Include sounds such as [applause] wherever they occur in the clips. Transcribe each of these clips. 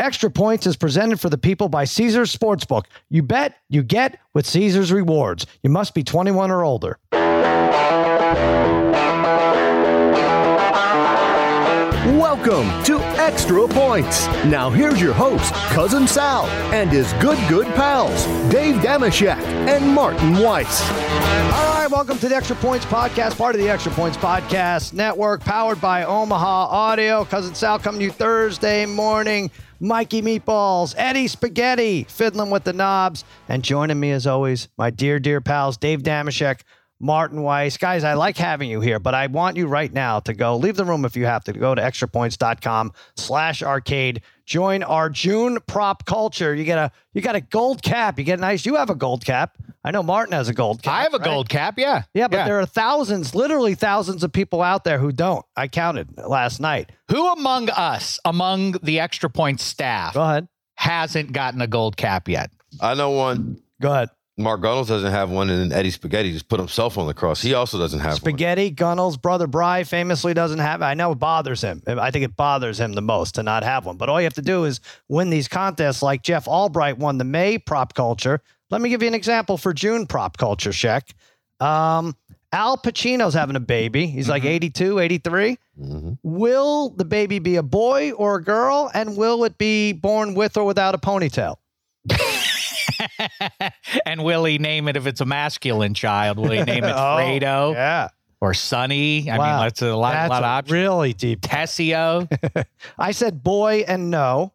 Extra Points is presented for the people by Caesars Sportsbook. You bet, you get with Caesars Rewards. You must be 21 or older. Welcome to Extra Points. Now here's your host, Cousin Sal, and his good, good pals, Dave Dameshek and Martin Weiss. All right, welcome to the Extra Points Podcast, part of the Extra Points Podcast Network, powered by Omaha Audio. Cousin Sal coming to you Thursday morning. Mikey Meatballs, Eddie Spaghetti, fiddling with the knobs, and joining me as always, my dear, dear pals, Dave Dameshek, Martin Weiss. Guys, I like having you here, but I want you right now to go leave the room if you have to go to extrapoints.com slash arcade. Join our June prop culture. You get a you got a gold cap. You get a nice you have a gold cap. I know Martin has a gold cap. I have a right? gold cap, yeah. Yeah, but there are thousands, literally thousands of people out there who don't. I counted last night. Who among us, among the extra point staff, Go ahead. hasn't gotten a gold cap yet? I know one. Go ahead. Mark Gunnels doesn't have one, and then Eddie Spaghetti just put himself on the cross. He also doesn't have one. Spaghetti, Gunnels, brother Bry famously doesn't have it. I know it bothers him. I think it bothers him the most to not have one. But all you have to do is win these contests like Jeff Albright won the May prop culture. Let me give you an example for June prop culture check. Um, Al Pacino's having a baby. He's like 82, 83. Mhm. Will the baby be a boy or a girl? And will it be born with or without a ponytail? [laughs] [laughs] and will he name it if it's a masculine child? Will he name it [laughs] Oh, Fredo Yeah. or Sonny? I Wow. mean, that's a lot, That's lot of a options. really deep Tessio. [laughs] I said boy and no.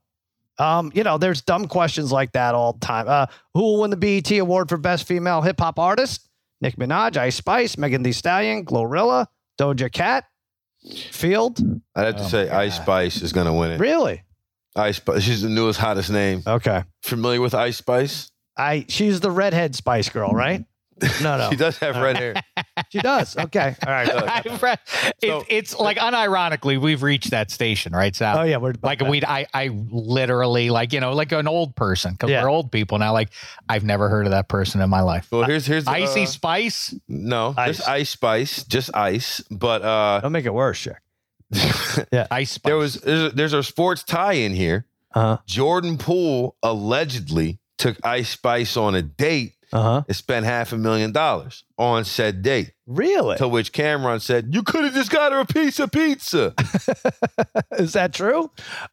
Um, you know, there's dumb questions like that all the time. Uh, who will win the BET Award for Best Female Hip Hop Artist? Nicki Minaj, Ice Spice, Megan Thee Stallion, Glorilla, Doja Cat, Field. I'd have to Oh say Ice Spice is going to win it. Really? Ice Spice. She's the newest, hottest name. Okay. Familiar with Ice Spice? I she's the redhead Spice Girl, right? No, no. [laughs] She does have red hair. [laughs] She does. Okay. All right. good. I've read- it- So- it's like unironically, we've reached that station, right, Sal? Oh yeah, we're Like we, I, I literally like you know like an old person because Yeah. we're old people now. Like I've never heard of that person in my life. Well, here's here's the, Icy uh, Spice. no, Ice. just Ice Spice, just ice. But uh, Don't make it worse, Chick. [laughs] Yeah. Ice Spice. there was there's a, there's a sports tie in here. Uh Jordan Poole allegedly took Ice Spice on a date. Uh huh. and spent half a million dollars on said date. Really? To which Cameron said, "You could have just got her a piece of pizza." [laughs] Is that true?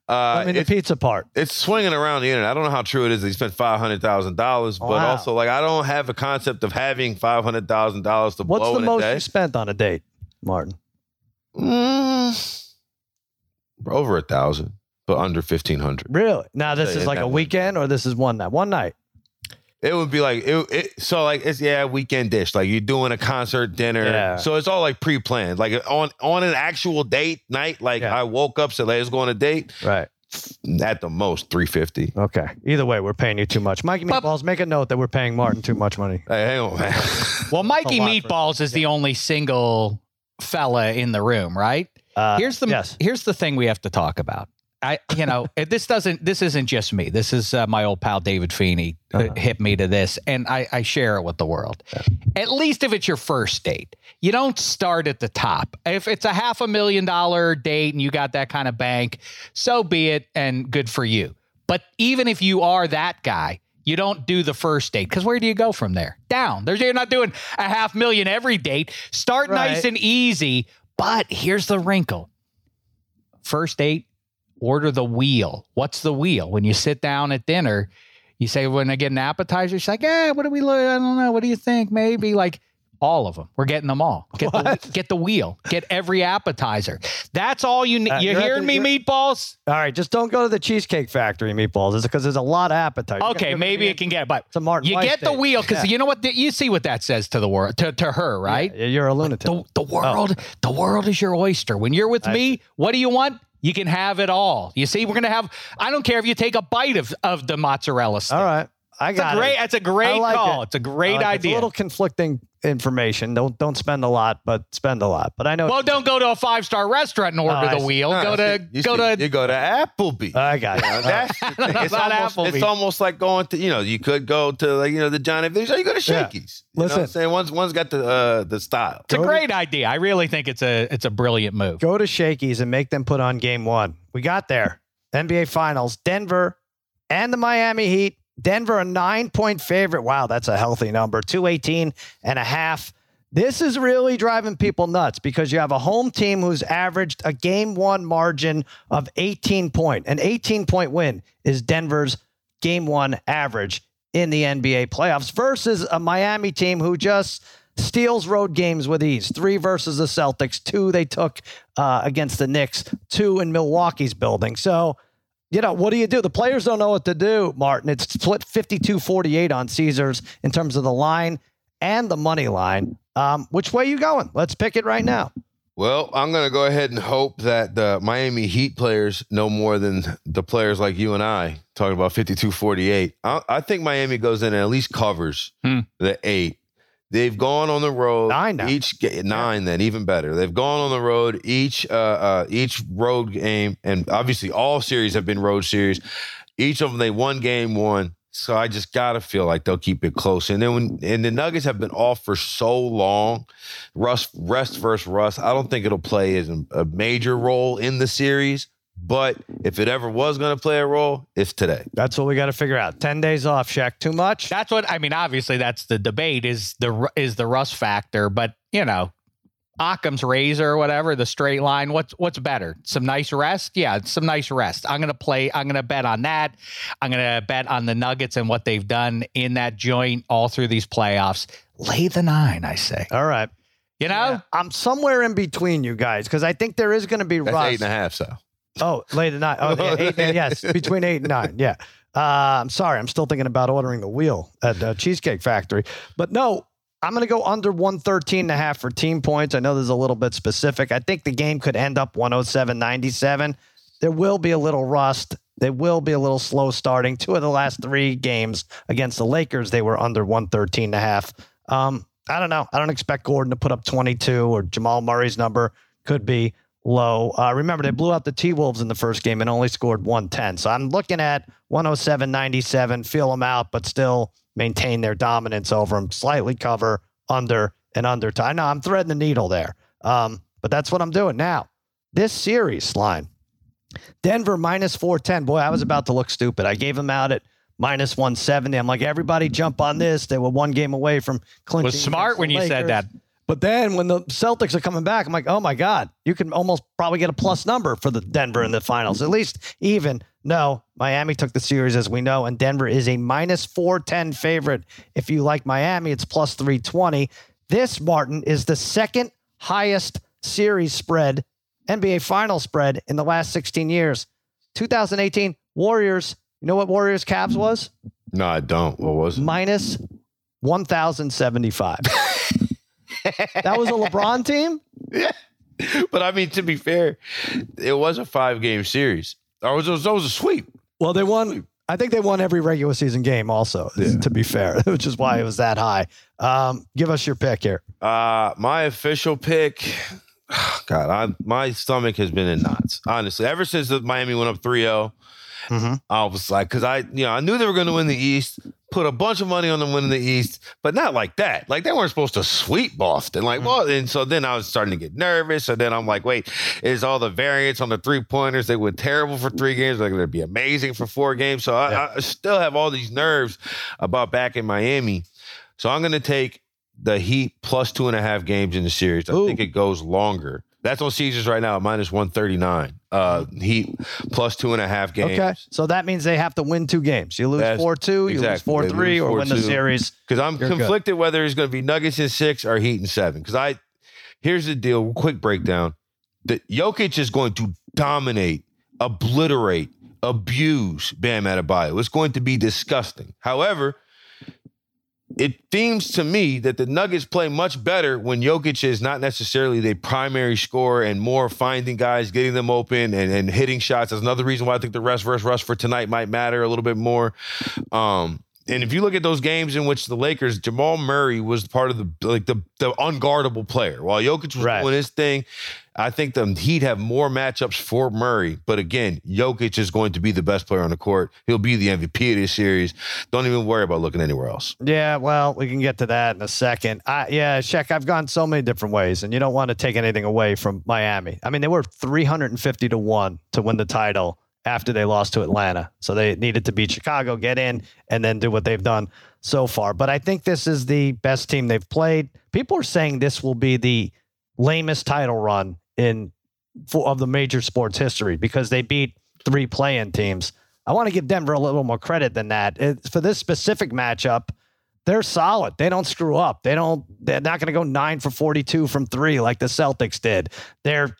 Uh, I mean, the pizza part. it's swinging around the internet. I don't know how true it is that he spent five hundred thousand dollars, but Wow. also like I don't have a concept of having five hundred thousand dollars to What's blow the in a most you spent on a date, Martin? Mm, over a thousand, but under fifteen hundred. Really? Now this is like a weekend, or this is one night. One night. It would be like it, it. So like it's yeah weekend dish. Like you're doing a concert dinner. Yeah. So it's all like pre-planned. Like on on an actual date night. Like Yeah. I woke up said let's go on a date. Right. At the most three fifty. Okay. Either way, we're paying you too much. Mikey But- Meatballs, make a note that we're paying Martin too much money. Hey, hang on, man. [laughs] well, Mikey lot for- Meatballs is the only single fella in the room, right? Uh, here's the yes. here's the thing we have to talk about. I you know this doesn't this isn't just me. This is uh, my old pal David Feeney uh, Uh-huh. hit me to this, and I, I share it with the world. At least if it's your first date, you don't start at the top. If it's a half a million dollar date and you got that kind of bank, so be it, and good for you. But even if you are that guy. You don't do the first date because where do you go from there? Down. There's you're not doing a half million every date. Start nice and easy. But here's the wrinkle first date, order the wheel. What's the wheel? When you sit down at dinner, you say, when I get an appetizer, she's like, yeah, what do we look? I don't know. What do you think? Maybe like all of them. We're getting them all. Get, the, get the wheel. Get every appetizer. That's all you need. Uh, you hearing the- me, meatballs? All right, just don't go to the Cheesecake Factory Meatballs. It's because there's a lot of appetizers. Okay, maybe it can get, but It's a Martin you Weiss get the wheel because Yeah. you know what? The, you see what that says to the world, to, to her, right? Yeah, you're a lunatic. The, the world, the world is your oyster. When you're with I me, what do you want? You can have it all. You see, we're gonna have. I don't care if you take a bite of of the mozzarella stick. All right, I It's a got great. it. It's a great like call. it. It's a great like it. It's a little conflicting information. Don't don't spend a lot, but spend a lot. But I know. well, don't go to a five star restaurant and order Oh, the see. wheel. Nah, go to see, you go see, to. you go to Applebee. I got You know, it. that's the thing. [laughs] It's Not almost, Applebee's. it's almost like going to, you know, you could go to like, you know, the Johnny Fish, or you go to Yeah. Shakey's. You know Listen. what I'm saying? One's one's got the uh the style. it's a go to- great idea. I really think it's a it's a brilliant move. Go to Shakey's and make them put on game one. We got there. NBA Finals, Denver and the Miami Heat. Denver, a nine point favorite. Wow, that's a healthy number. 218 and a half. This is really driving people nuts because you have a home team who's averaged a game one margin of 18 point. An 18 point win is Denver's game one average in the NBA playoffs versus a Miami team who just steals road games with ease. Three versus the Celtics, two they took uh, against the Knicks, two in Milwaukee's building. So, you know, what do you do? The players don't know what to do, Martin. It's split 52 48 on Caesars in terms of the line and the money line. Um, which way you going? Let's pick it right now. Well, I'm going to go ahead and hope that the Miami Heat players know more than the players like you and I talking about 52 48. I, I think Miami goes in and at least covers Hmm. the eight. They've gone on the road Nine now. each ga- nine then even better. They've gone on the road each uh, uh each road game and obviously all series have been road series. Each of them they won game one. So I just gotta feel like they'll keep it close. And then when and the Nuggets have been off for so long, Russ rest versus Russ. I don't think it'll play as a major role in the series. But if it ever was going to play a role, it's today. That's what we got to figure out. 10 days off, Shaq. Too much? That's what I mean. Obviously, that's the debate is the is the rust factor, but you know, Occam's razor or whatever, the straight line. What's what's better? Some nice rest? Yeah, some nice rest. I'm gonna play. I'm gonna bet on that. I'm gonna bet on the Nuggets and what they've done in that joint all through these playoffs. Lay the nine, I say. All right. You know, Yeah, I'm somewhere in between you guys because I think there is going to be That's rust. eight and a half. So Oh, late at night. [laughs] Oh, yeah, eight, yes, between eight and nine. Yeah. Uh, I'm sorry. I'm still thinking about ordering the wheel at the Cheesecake Factory. But no, I'm going to go under 113 and a half for team points. I know this is a little bit specific. I think the game could end up 107 97. There will be a little rust. They will be a little slow starting. Two of the last three games against the Lakers, they were under 113 and a half. Um, I don't know. I don't expect Gordon to put up 22 or Jamal Murray's number could be low. Uh, remember, they blew out the T Wolves in the first game and only scored 110. So I'm looking at 107 97, feel them out, but still maintain their dominance over them, slightly cover under and under time. No, I'm threading the needle there. Um, but that's what I'm doing now. This series line, Denver minus 410. Boy, I was about to look stupid. I gave them out at minus 170. I'm like, everybody jump on this. They were one game away from clinching. was smart when you said that. But then when the Celtics are coming back, I'm like, oh my God, you can almost probably get a plus number for the Denver in the finals, at least even. No, Miami took the series as we know, and Denver is a minus 410 favorite. If you like Miami, it's plus 320. This, Martin, is the second highest series spread, NBA final spread in the last 16 years. 2018 Warriors, you know what Warriors Cavs was? no, I don't. What was it? Minus 1,075. [laughs] that was a LeBron team? [laughs] Yeah. But I mean, to be fair, it was a five game series. Or was it was, it was a sweep. Well, they won. I think they won every regular season game. Also, to be fair, [laughs] which is why it was that high. Um, give us your pick here. Uh, my official pick. [sighs] God, I, my stomach has been in knots. Honestly, ever since the Miami went up 3-0, Mhm. I was like, because I, you know, I knew they were going to win the East. Put a bunch of money on them winning the East, but not like that. Like they weren't supposed to sweep Boston. Like, hmm. well, and so then I was starting to get nervous. And then I'm like, wait, is all the variance on the three pointers? They went terrible for three games. They're going to be amazing for four games. So I, I still have all these nerves about back in Miami. So I'm going to take the Heat plus two and a half games in the series. I Ooh. think it goes longer. That's on Caesars right now, minus 139. Uh, Heat plus two and a half games. Okay, so that means they have to win two games. You lose That's- four two, you lose four three, lose or win the series. Because I'm You're good. conflicted whether it's going to be Nuggets in six or Heat in seven. Because I, here's the deal. Quick breakdown. That Jokic is going to dominate, obliterate, abuse Bam Adebayo. It's going to be disgusting. However, it seems to me that the Nuggets play much better when Jokic is not necessarily the primary scorer and more finding guys, getting them open and, and hitting shots. That's another reason why I think the rest versus rush for tonight might matter a little bit more. Um, and if you look at those games in which the Lakers, Jamal Murray was part of the like the the unguardable player, while Jokic was Right. doing his thing. I think the Heat have more matchups for Murray, but again, Jokic is going to be the best player on the court. He'll be the MVP of this series. Don't even worry about looking anywhere else. Yeah, well, we can get to that in a second. I, yeah, Shaq, I've gone so many different ways, and you don't want to take anything away from Miami. I mean, they were 350 to 1 to win the title after they lost to Atlanta. So they needed to beat Chicago, get in, and then do what they've done so far. But I think this is the best team they've played. People are saying this will be the lamest title run in of the major sports history because they beat three play-in teams. I want to give Denver a little more credit than that. For this specific matchup, they're solid. They don't screw up. They don't. They're not going to go nine for forty-two from three like the Celtics did. They're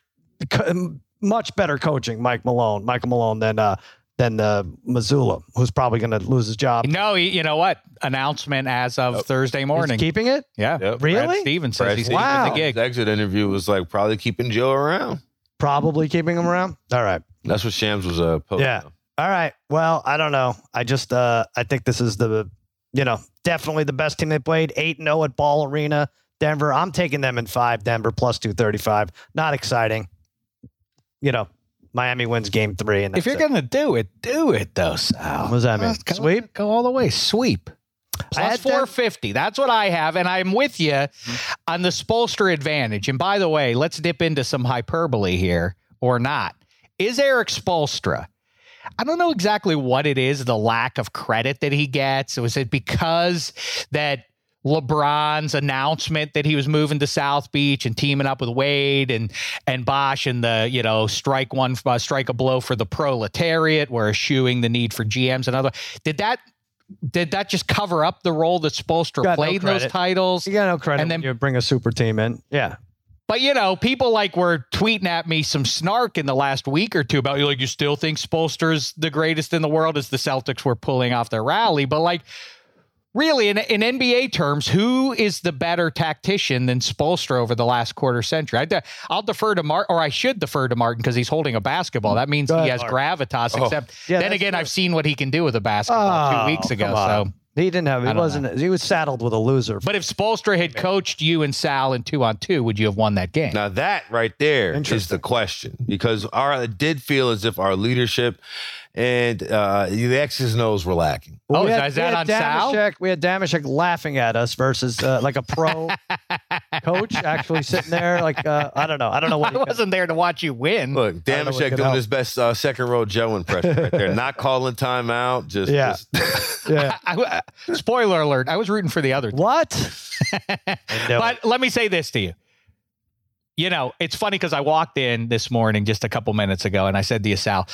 much better coaching, Mike Malone, Michael Malone than uh, than uh, Mazzulla, who's probably going to lose his job. No, you you know what? Announcement as of Thursday He's morning. keeping it. yeah. Yep. Really? Brad Stevens says Brad he's Stevens. keeping Wow. the gig. His exit interview was like probably keeping Joe around. Probably keeping him around. All right. That's what Shams was uh, posting. Yeah. All right. Well, I don't know. I just uh I think this is the you know, definitely the best team they played. 8 0 at Ball Arena, Denver. I'm taking them in 5 Denver plus 235. Not exciting. You know, Miami wins game 3 and If you're it. to do it, do it though, Sal. What does that mean? Go, Sweep? Go all the way. Sweep. Plus 450. That's what I have. And I'm with you on the Spolster advantage. And by the way, let's dip into some hyperbole here or not. Is Eric Spoelstra? I don't know exactly what it is, the lack of credit that he gets. Was it because that LeBron's announcement that he was moving to South Beach and teaming up with Wade and and Bosh and the you know strike one uh, strike a blow for the proletariat, were eschewing the need for GMs and other. Did that did that just cover up the role that no played in those titles? you got no credit and then- you bring a super team in. Yeah. But you know, people like were tweeting at me some snark in the last week or two about you like you still think Spolster's the greatest in the world as the Celtics were pulling off their rally. But like really in, in NBA terms, who is the better tactician than Spoelstra over the last quarter century? I de- I'll defer to Martin, or I should defer to Martin because he's holding a basketball. That means Go he has Martin. gravitas. Oh. Except Yeah, then again, true. I've seen what he can do with a basketball Oh, two weeks ago. So. He didn't have. He don't wasn't. He was saddled with a loser. But if Spoelstra had coached you and Sal in two on two, would you have won that game? Now that right there is the question because our it did feel as if our leadership and uh, the X's and O's were lacking. Oh, we is had, is that on had Sal? We had Dameshek laughing at us versus uh, like a pro [laughs] coach actually sitting there. Like uh, I don't know. I don't know what. I he wasn't there to watch you win. Look, don't know what Dameshek doing help. his best uh, second row Joe impression right there, [laughs] not calling timeout. Just Yeah. just- [laughs] Yeah. I, I- spoiler alert: I was rooting for the other. team. What? but let me say this to you. You know, it's funny because I walked in this morning just a couple minutes ago, and I said to you, Sal,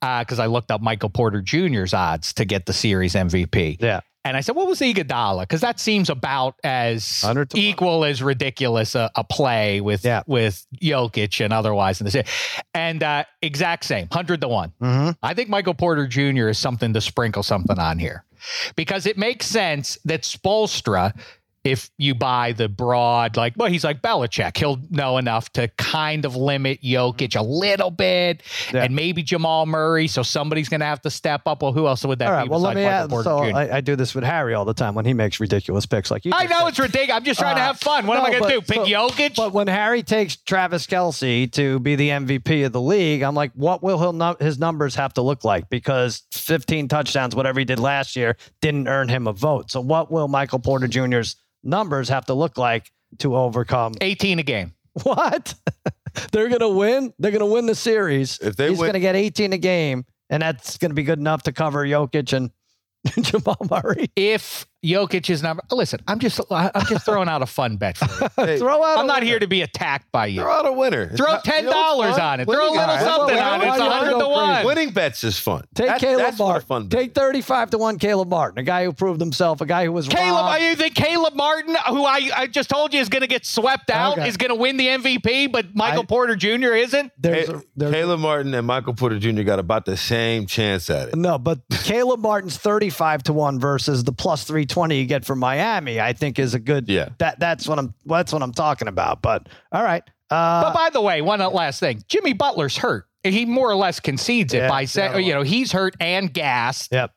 because I looked up Michael Porter Jr.'s odds to get the series MVP. Yeah. And I said, what was Iguodala? Because that seems about as 100 to one. equal as ridiculous a, a play with Yeah. with Jokic and otherwise in the city. And uh, exact same, hundred to one. hmm I think Michael Porter Jr. is something to sprinkle something on here because it makes sense that Spoelstra, if you buy the broad, like, well, he's like Belichick, he'll know enough to kind of limit Jokic a little bit Yeah. and maybe Jamal Murray. So somebody's going to have to step up. Well, who else would that All be? right. Well, let me add. So I, I do this with Harry all the time when he makes ridiculous picks. Like you. I know said. it's ridiculous. I'm just trying to Uh, have fun. What am I going to do? Pick so- Jokic? But when Harry takes Travis Kelce to be the MVP of the league, I'm like, what will his numbers have to look like? Because 15 touchdowns, whatever he did last year, didn't earn him a vote. So what will Michael Porter Jr.'s numbers have to look like to overcome? 18 a game. [laughs] What? They're gonna win. They're gonna win the series. If they He's win- gonna get 18 a game, and that's gonna be good enough to cover Jokic and [laughs] Jamal Murray. If Jokic's number, listen, I'm just I'm just throwing out a fun bet for you. [laughs] Hey, Throw out. I'm a not winner. here to be attacked by you. Throw out a winner. It's Throw not- ten you know dollars on it. Throw a Winning- little All right, something on it. It's a hundred to one. Winning bets is fun. Take That- Caleb that's more Martin. fun. Take 35 to 1 Caleb Martin, a guy who proved himself, a guy who was Caleb, robbed. you think Caleb Martin, who I, I just told you is going to get swept out, Okay. is going to win the MVP, but Michael I- Porter Jr. isn't? There's Ca- a, there's Caleb Martin and Michael Porter Jr. got about the same chance at it. no, but Caleb Martin's 35 to 1 versus the plus 320 you get from Miami, I think is a good Yeah. that that's what I'm that's what I'm talking about. But all right. Uh but by the way, one last thing Jimmy Butler's hurt. He more or less concedes it Yeah, by saying, you know, he's hurt and gassed. Yep.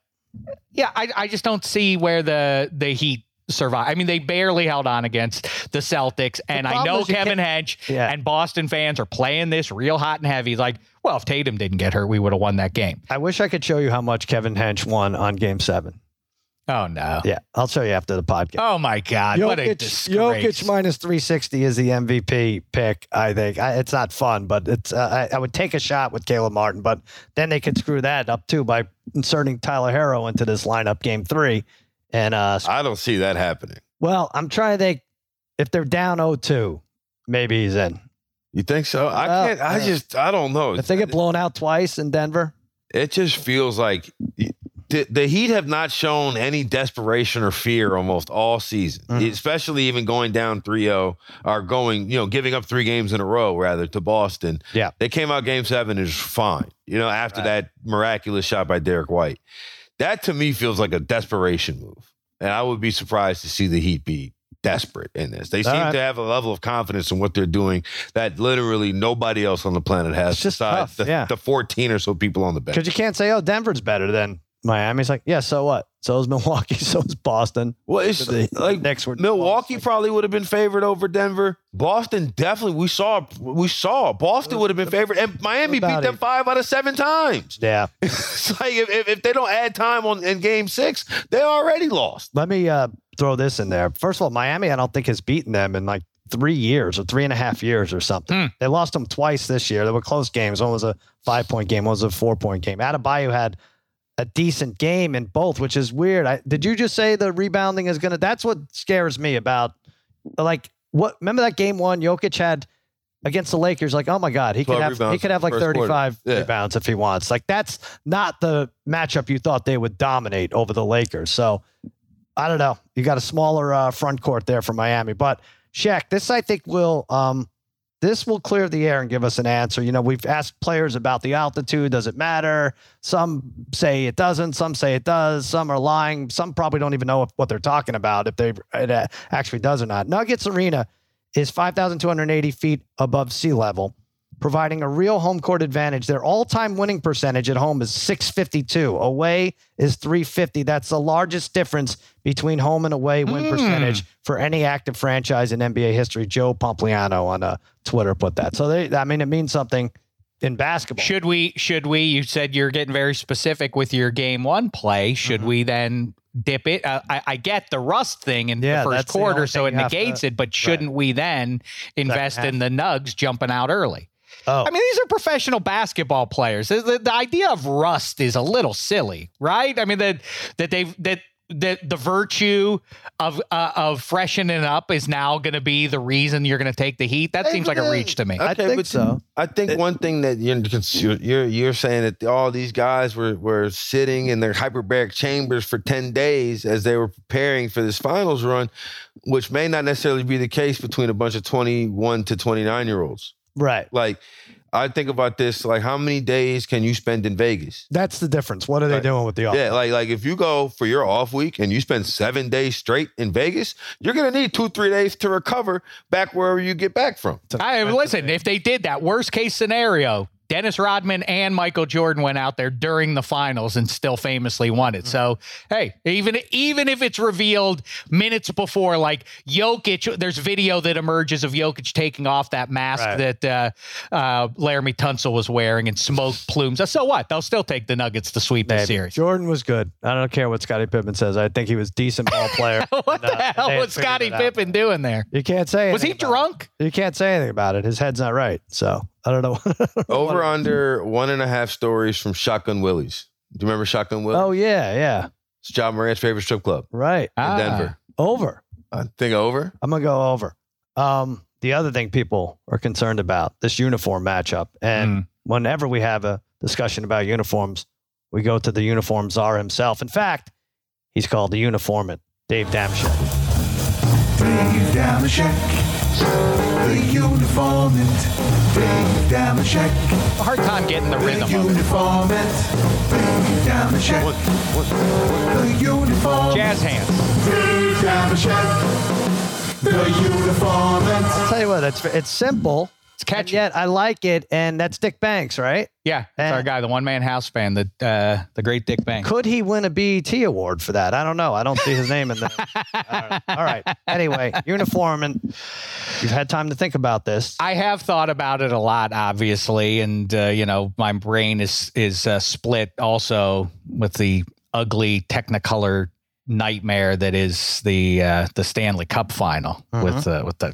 Yeah, I, I just don't see where the the Heat survive. I mean, they barely held on against the Celtics, and I know Kevin can't- Hench Yeah. and Boston fans are playing this real hot and heavy. Like, well, if Tatum didn't get hurt, we would have won that game. I wish I could show you how much Kevin Hench won on game 7. Oh no. Yeah, I'll show you after the podcast. Oh my God. what a Jokic, disgrace. Jokic minus 360 is the MVP pick, I think. I, it's not fun, but it's uh, I, I would take a shot with Caleb Martin, but then they could screw that up too by inserting Tyler Herro into this lineup game three. And, uh, I don't see that happening. well, I'm trying to think if they're down 0 2, maybe he's in. You think so? I Well, can't. I yeah. just. I don't know. If they get blown out twice in Denver, it just feels like the, the Heat have not shown any desperation or fear almost all season, Mhm. especially even going down 3-0 or going, you know, giving up three games in a row rather to Boston. Yeah. They came out game seven is fine, you know, after Right. that miraculous shot by Derrick White. That to me feels like a desperation move. And I would be surprised to see the Heat be desperate in this. They All seem right. to have a level of confidence in what they're doing that literally nobody else on the planet has It's just besides tough, the, yeah. the 14 or so people on the bench. because you can't say, oh, Denver's better than Miami. It's like, yeah, so what? So is Milwaukee, [laughs] so is Boston. What is it's The like next? were Milwaukee close. probably would have been favored over Denver. Boston definitely. We saw. We saw Boston would have been favored, and Miami beat them it? five out of seven times. Yeah. [laughs] it's like if, if, if they don't add time on in Game Six, they already lost. Let me uh, throw this in there. First of all, Miami, I don't think has beaten them in like three years or three and a half years or something. Hmm. They lost them twice this year. They were close games. One was a five point game. One was a four point game. Adebayo had a decent game in both, which is weird. I, did you just say the rebounding is going to? That's what scares me about. Like what? Remember that game one? Jokic had against the Lakers. Like, oh my god, he could have he could have like thirty five Yeah. rebounds if he wants. Like that's not the matchup you thought they would dominate over the Lakers. So I don't know. You got a smaller uh, front court there for Miami, but Shaq, this I think will um, this will clear the air and give us an answer. You know, we've asked players about the altitude. Does it matter? Some say it doesn't. Some say it does. Some are lying. Some probably don't even know if, what they're talking about if they it uh, actually does or not. Nuggets Arena is 5,280 feet above sea level, providing a real home court advantage. Their all-time winning percentage at home is 652. Away is 350. That's the largest difference between home and away win Mm. percentage for any active franchise in NBA history. Joe Pompliano on uh, Twitter put that. So they, I mean, it means something in basketball. Should we? Should we? You said you're getting very specific with your game one play. Should Mm-hmm. we then dip it? Uh, I, I get the rust thing in Yeah, the first quarter, only so it have to- negates it. But shouldn't we then invest in the Nugs jumping out early? Oh, I mean, these are professional basketball players. The, the, the idea of rust is a little silly, right? I mean that that they that the the virtue of uh, of freshening up is now going to be the reason you're going to take the heat. That seems like a reach to me. I think so. I think one thing that you're you're you're saying that all these guys were were sitting in their hyperbaric chambers for ten days as they were preparing for this finals run, which may not necessarily be the case between a bunch of twenty one to twenty nine year olds. Right. Like, I think about this: like, how many days can you spend in Vegas? That's the difference. What are they Right. doing with the offense? Yeah, like like if you go for your off week and you spend seven days straight in Vegas, you're gonna need two three days to recover back wherever you get back from. I listen. If they did that, worst case scenario, Dennis Rodman and Michael Jordan went out there during the finals and still famously won it. So hey, even even if it's revealed minutes before, like Jokic, there's video that emerges of Jokic taking off that mask Right. that uh, uh, Laremy Tunsil was wearing and smoke plumes. So what? They'll still take the Nuggets to sweep the series. Jordan was good. I don't care what Scottie Pippen says. I think he was decent ball player. [laughs] what And, the uh, hell was Scottie. Pippen doing there? You can't say. Was he drunk? it. You can't say anything about it. His head's not right. So I don't know. [laughs] Over under one and a half stories from Shotgun Willie's. Do you remember Shotgun Willie's? oh yeah, yeah, It's Ja Morant's favorite strip club right. in Ah. Denver. Over. I think over. I'm gonna go over. Um, the other thing people are concerned about this uniform matchup, and Hmm. whenever we have a discussion about uniforms, we go to the uniform czar himself. In fact, he's called the uniformant, Dave Dameshek. Dave Dameshek, the uniformant. Dave Dameshek, A hard time getting the the rhythm of it. uniformant. Dave Dameshek, What, what, the uniform. Jazz hands. Dave Dameshek, the uniformant. I'll tell you what, it's it's simple, It's and yet I like it, and that's Dick Banks, right? Yeah, that's our Eh. guy, the one man house band, the uh, the great Dick Banks. Could he win a BET award for that? I don't know. I don't see his name in there. I don't know. All right. Anyway, uniform, and you've had time to think about this. I have thought about it a lot, obviously, and uh, you know my brain is is uh, split also with the ugly Technicolor nightmare that is the uh, the Stanley Cup final Mm-hmm. with uh, with the,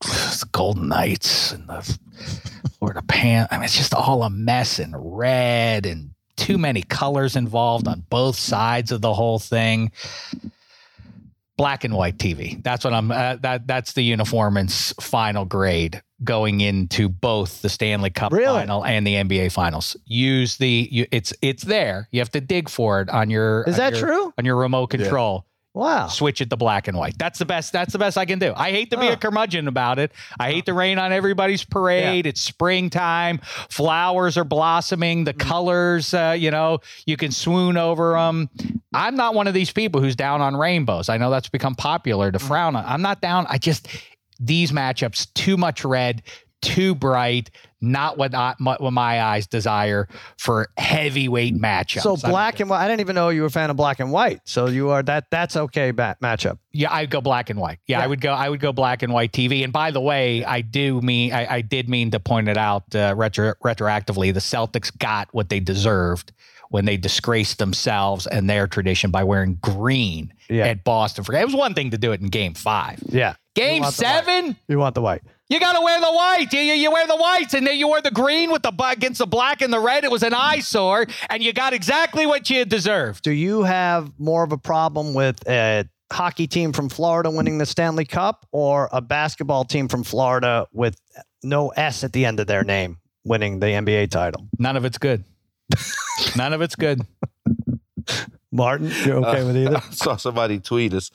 the Golden Knights and the Florida Pan. I mean, it's just all a mess and red and too many colors involved on both sides of the whole thing. Black and white TV. That's what I'm. Uh, that that's the uniformance final grade going into both the Stanley Cup Really? final and the NBA finals. Use the you, it's it's there. You have to dig for it on your. Is on that your- true? On your remote control Wow. switch it to black and white. That's the best. That's the best I can do. I hate to be Huh. a curmudgeon about it. I hate to rain on everybody's parade. It's springtime. Flowers are blossoming. The colors, uh, you know, you can swoon over them. I'm not one of these people who's down on rainbows. I know that's become popular to frown on. I'm not down. I just these matchups too much red, too bright. Not what, I, what my eyes desire for heavyweight matchups. So I'm- black and white. I didn't even know you were a fan of black and white. So you are that. That's okay. Bat matchup. Yeah, I'd go black and white. Yeah, Yeah. I would go. I would go black and white TV. And by the way, I do mean I, I did mean to point it out uh, retro, retroactively. The Celtics got what they deserved when they disgraced themselves and their tradition by wearing green Yeah. at Boston. For it was one thing to do it in Game Five. Yeah. Game white. Seven, You want the white. You got to wear the white. You, you, you wear the whites, and then you wear the green with the bu- against the black and the red. It was an eyesore, and you got exactly what you deserved. Do you have more of a problem with a hockey team from Florida winning the Stanley Cup or a basketball team from Florida with no S at the end of their name winning the NBA title? None of it's good. [laughs] None of it's good. Martin, you're uh, okay with either? [laughs] I saw somebody tweet us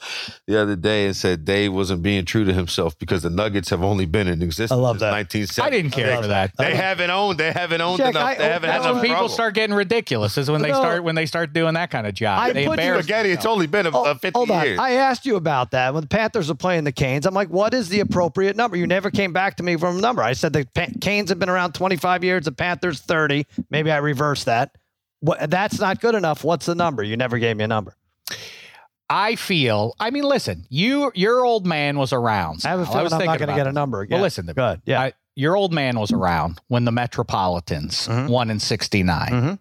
the other day and said Dave wasn't being true to himself because the Nuggets have only been in existence I love since that. 1970. I didn't care for that. They haven't owned. They haven't owned Jack, enough. I- they haven't had That's No, when enough people trouble. start getting ridiculous. Is when they No. start when they start doing that kind of job. I they put you Spaghetti. It's only been a, Oh, a 50 hold on. years. I asked you about that when the Panthers are playing the Canes. I'm like, what is the appropriate number? You never came back to me from a number. I said the pa- Canes have been around 25 years, the Panthers 30. Maybe I reversed that. What, that's not good enough. What's the number? You never gave me a number. I feel. I mean, listen. You, your old man was around. I have a feeling was I'm not going to get a number again. Well, listen to me. Good. Yeah. I, your old man was around when the Metropolitans Mhm. won in '69. Mhm.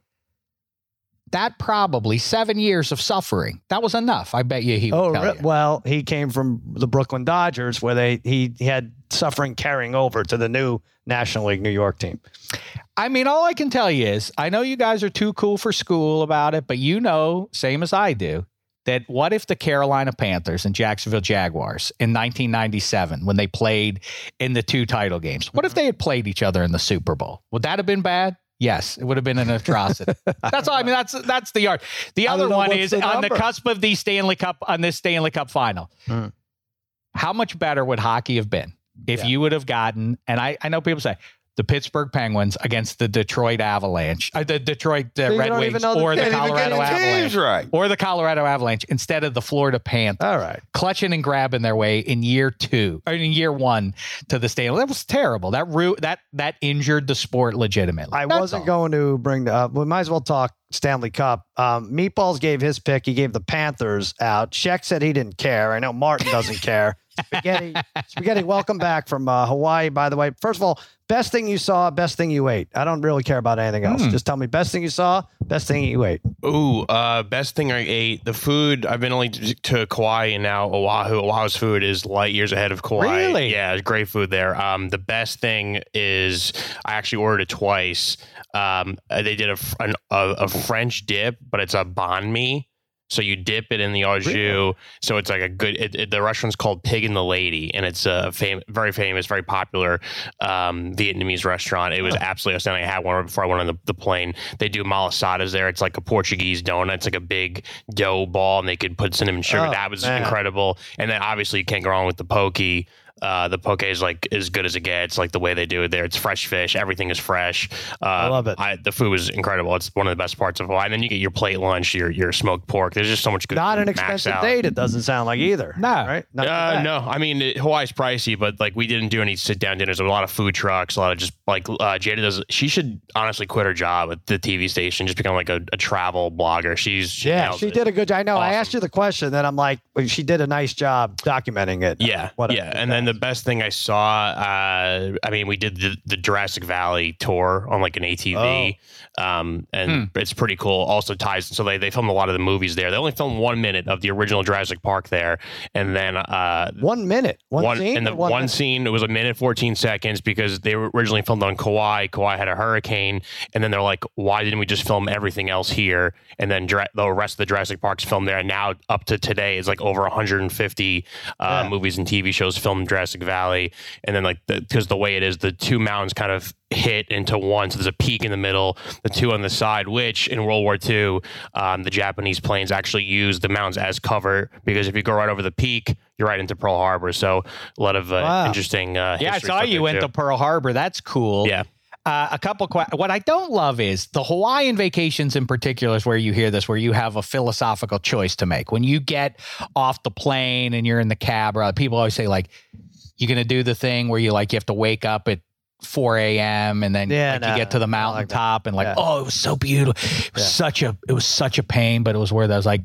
That probably seven years of suffering. That was enough. I bet you he would Oh, tell re- you. well, he came from the Brooklyn Dodgers, where they he, he had suffering carrying over to the new National League New York team. I mean, all I can tell you is I know you guys are too cool for school about it, but you know, same as I do, that what if the Carolina Panthers and Jacksonville Jaguars in 1997, when they played in the two title games, what if mm-hmm. they had played each other in the Super Bowl? Would that have been bad? Yes, it would have been an atrocity. [laughs] that's all. I mean, that's that's the yard. The other one is the on the cusp of the Stanley Cup on this Stanley Cup final. Hmm. How much better would hockey have been if Yeah. you would have gotten? And I, I know people say the Pittsburgh Penguins against the Detroit Avalanche, uh, the Detroit uh, Red Wings, or the Can't even get Colorado Avalanche, right. or the Colorado Avalanche instead of the Florida Panthers, All right. clutching and grabbing their way in year two or in year one to the Stanley. That was terrible. That ru- that that injured the sport legitimately. I That's wasn't all. going to bring up. We might as well talk Stanley Cup. Um, Meatballs gave his pick. He gave the Panthers out. Sheck said he didn't care. I know Martin doesn't [laughs] care. Spaghetti, Spaghetti, welcome back from uh, Hawaii. By the way, first of all, best thing you saw, best thing you ate. I don't really care about anything else. Hmm. Just tell me best thing you saw, best thing you ate. Ooh, uh, best thing I ate. The food. I've been only to, to Kauai and now Oahu. Oahu's food is light years ahead of Kauai. Really? Yeah, great food there. Um, the best thing is I actually ordered it twice. Um, uh, they did a, an, a a French dip, but it's a banh mi. So you dip it in the au jus. So it's like a good. It, it- the restaurant's called Pig and the Lady, and it's a fam- very famous, very popular um, Vietnamese restaurant. It was absolutely outstanding. I had one before I went on the, the plane. They do malasadas there. It's like a Portuguese donut. It's like a big dough ball, and they could put cinnamon sugar. Oh, that was man. incredible. And then obviously you can't go wrong with the poke. Uh, the poke is like as good as it gets. Like the way they do it there, it's fresh fish. Everything is fresh. Uh, I love it. the food was incredible. It's one of the best parts of Hawaii. And then you get your plate lunch, your your smoked pork. There's just so much good. Not an expensive out. date. It doesn't sound like either. No. right? Not Uh, no, I mean it, Hawaii's pricey, but like we didn't do any sit down dinners. There were a lot of food trucks, a lot of just like uh, Jada does. She should honestly quit her job at the TV station, just become like a, a travel blogger. She's she Yeah, nails she it. did a good job. I know. I asked you the question, then I'm like, well, she did a nice job documenting it. Yeah, What a- yeah, and then then the best thing I saw, uh, I mean, we did the, the Jurassic Valley tour on like an ATV, um, and it's pretty cool. Also ties, so they, they filmed a lot of the movies there. They only filmed one minute of the original Jurassic Park there, and then uh, One minute. One, one scene. and the or one, scene it was a minute 14 seconds because they were originally filmed on Kauai. Kauai had a hurricane, and then they're like, why didn't we just film everything else here? And then Jura- the rest of the Jurassic Parks filmed there. And now up to today is like over 150 uh, Yeah. movies and TV shows filmed in Jurassic Valley. And then like because the, way it is, the two mountains kind of hit into one. So there's a peak in the middle, the two on the side, which in World War II, um, the Japanese planes actually used the mountains as cover because if you go right over the peak, you're right into Pearl Harbor. So a lot of uh, Wow. interesting. Uh, Yeah, I saw you went to Pearl Harbor. That's cool. Yeah. Uh, a couple. What I don't love is the Hawaiian vacations in particular is where you hear this, where you have a philosophical choice to make. When you get off the plane and you're in the cab, or people always say like, "You're going to do the thing where you like you have to wake up at." 4 a.m. and then Yeah, like, no, you get to the don't like mountaintop and like, Yeah. oh, it was so beautiful. It was Yeah. such a, it was such a pain, but it was worth. it. I was like,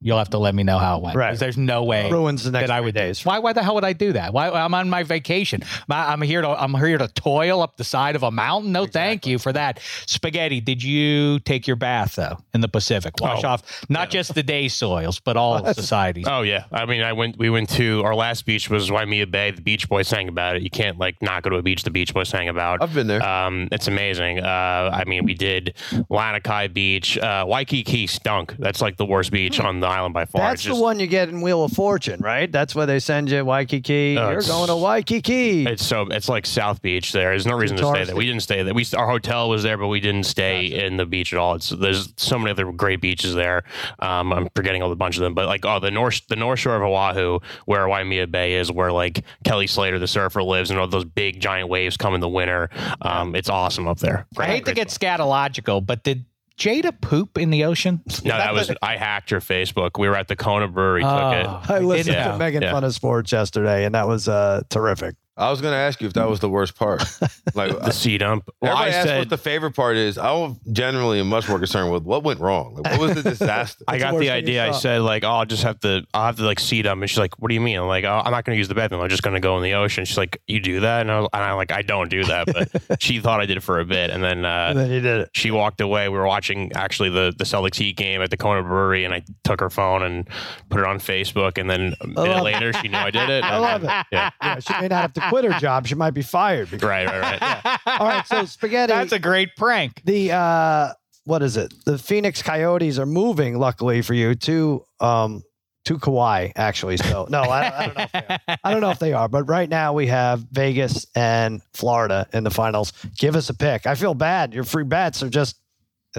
you'll have to let me know how it went. Right. 'Cause There's no way ruins the next that I would days. Why? Why the hell would I do that? Why? I'm on my vacation. I'm here to. I'm here to toil up the side of a mountain. No, thank you for that. Spaghetti. Did you take your bath though in the Pacific? Wash Oh, off not just the day soils, but all the societies. Oh yeah, I mean, I went. We went to our last beach was Waimea Bay. The Beach Boys sang about it. You can't like not go to a beach the Beach Boys sang about. I've been there. Um, it's amazing. Uh, I mean, we did Lanikai Beach. Uh, Waikiki stunk. That's like the worst beach on the island by far. That's It's the one you get in Wheel of Fortune, right? That's where they send you Waikiki. Oh, You're going to Waikiki. It's so it's like South Beach. There, there's no reason to stay there. We didn't stay there. We our hotel was there, but we didn't stay in the beach at all. It's there's so many other great beaches there. Um, I'm forgetting a bunch of them, but like oh the north the North Shore of Oahu, where Waimea Bay is, where like Kelly Slater the surfer lives, and all those big giant waves come in the winter. Um, it's awesome up there. I hate to get scatological, but did Jada poop in the ocean? No, that was I hacked your Facebook. We were at the Kona Brewery. Oh. took it. I listened Yeah. to Megan Yeah. Fun of Sports yesterday, and that was uh, terrific. I was going to ask you if that was the worst part. [laughs] Like, The sea dump. Well, everybody I asks what the favorite part is. I generally am much more concerned with what went wrong. Like, what was the [laughs] disaster? I What's the got the idea. I said like, oh, I'll just have to, I'll have to like seat them. And she's like, what do you mean? I'm like, oh, I'm not going to use the bathroom. I'm just going to go in the ocean. She's like, you do that? And I was, and I'm like, I don't do that. But [laughs] she thought I did it for a bit, and then. uh And then you did it. she walked away. We were watching actually the the Celtics Heat game at the Kona Brewery, and I took her phone and put it on Facebook. And then a minute love it. later, she knew I did it. I love then- it. Yeah, Yeah, she may not have to [laughs] quit her job. She might be fired. because- right, right, right. [laughs] All right, so spaghetti. That's a great prank. the uh, what is it? The Phoenix Coyotes are moving. Luckily for you, to um, to Kauai. Actually, so no, I, I don't know. If they are. [laughs] I don't know if they are, but right now we have Vegas and Florida in the finals. Give us a pick. I feel bad. Your free bets are just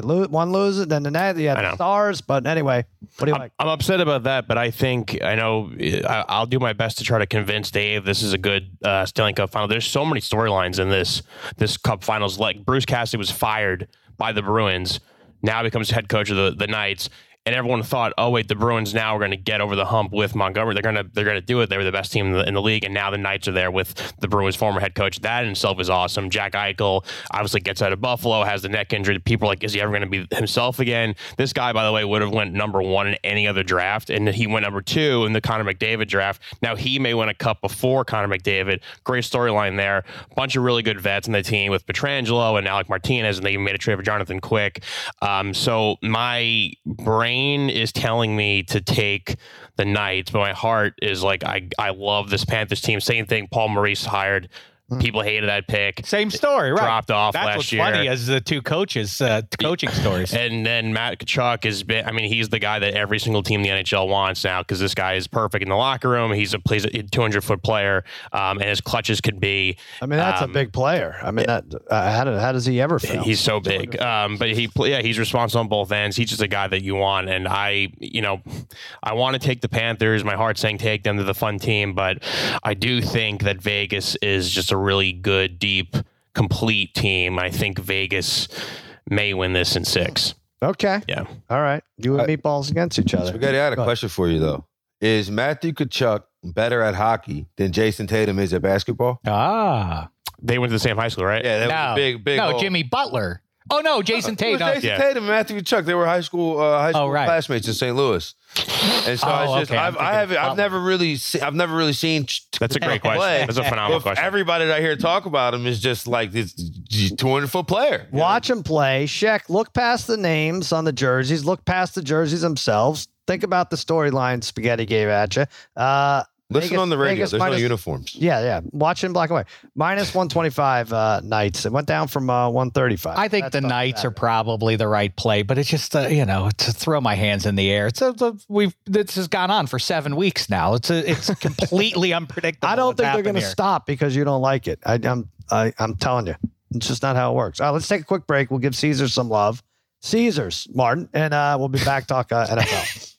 they lose, one loses, then the next you have the stars. But anyway, what do you I'm, like? I'm upset about that, but I think I know I, I'll do my best to try to convince Dave this is a good uh, Stanley Cup final. There's so many storylines in this this Cup Finals. Like Bruce Cassidy was fired by the Bruins, now becomes head coach of the, the Knights. And everyone thought, oh wait, the Bruins now are going to get over the hump with Montgomery. They're gonna they're gonna do it. They were the best team in the, in the league, and now the Knights are there with the Bruins' former head coach. That in itself is awesome. Jack Eichel obviously gets out of Buffalo, has the neck injury. People are like, is he ever going to be himself again? This guy, by the way, would have went number one in any other draft, and he went number two in the Connor McDavid draft. Now he may win a cup before Connor McDavid. Great storyline there. Bunch of really good vets in the team with Pietrangelo and Alec Martinez, and they even made a trade for Jonathan Quick. Um, so my brain is telling me to take the Knights, but my heart is like, I I love this Panthers team. Same thing. Paul Maurice hired. People hated that pick. Same story, right? Dropped off That's last what's year. funny as the two coaches, uh, coaching stories. And then Matt Tkachuk has been, I mean, he's the guy that every single team in the NHL wants now because this guy is perfect in the locker room. He's a plays a 200 foot player, um, and his clutches could be. I mean, that's um, a big player. I mean, that uh, how, did, how does he ever fail? He's so big, um, but he, yeah, he's responsible on both ends. He's just a guy that you want, and I, you know, I want to take the Panthers. My heart's saying take them to the fun team, but I do think that Vegas is just a really good, deep, complete team. I think Vegas may win this in six. okay. Yeah. All right. You and I- meatballs against each other. Spaghetti, I had a Go ahead. question for you though. Is Matthew Tkachuk better at hockey than Jayson Tatum is at basketball? ah, They went to the same high school, right? Yeah, that was no, a big, big. no, hole. Jimmy Butler. Oh no, Jayson It was Tatum. Jayson Yeah. Tatum, and Matthew Tkachuk. They were high school uh, high school Oh, right. classmates in St. Louis. And so Oh, I just okay. I'm I've, I thinking haven't I've never really see, I've never really seen That's a great play. question. That's a phenomenal Well, question. Everybody that I hear talk about him is just like this 200 foot player. Watch him play. Sheck, look past the names on the jerseys. Look past the jerseys themselves. Think about the storyline Spaghetti gave at you. Uh, Listen Vegas- on the radio. Vegas There's minus- no uniforms. yeah, yeah. Watch in black and white. Minus 125 uh, Knights. It went down from uh, 135. I think That's the Knights are probably the right play, but it's just uh, you know to throw my hands in the air. It's a, the- we've this has gone on for seven weeks now. It's a, it's [laughs] completely unpredictable. I don't think they're going to stop because you don't like it. I, I'm I, I'm telling you, it's just not how it works. All right, let's take a quick break. We'll give Caesar some love. Caesars, Martin, and uh, we'll be back talk uh, NFL. [laughs]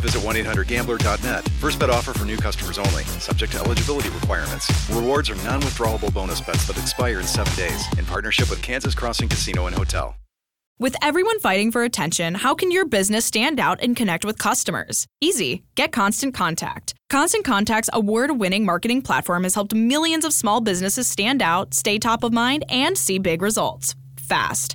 visit 1-800-GAMBLER.net. First bet offer for new customers only. Subject to eligibility requirements. Rewards are non-withdrawable bonus bets that expire in seven days. In partnership with Kansas Crossing Casino and Hotel. With everyone fighting for attention, how can your business stand out and connect with customers? Easy. Get Constant Contact. Constant Contact's award winning marketing platform has helped millions of small businesses stand out, stay top of mind, and see big results fast.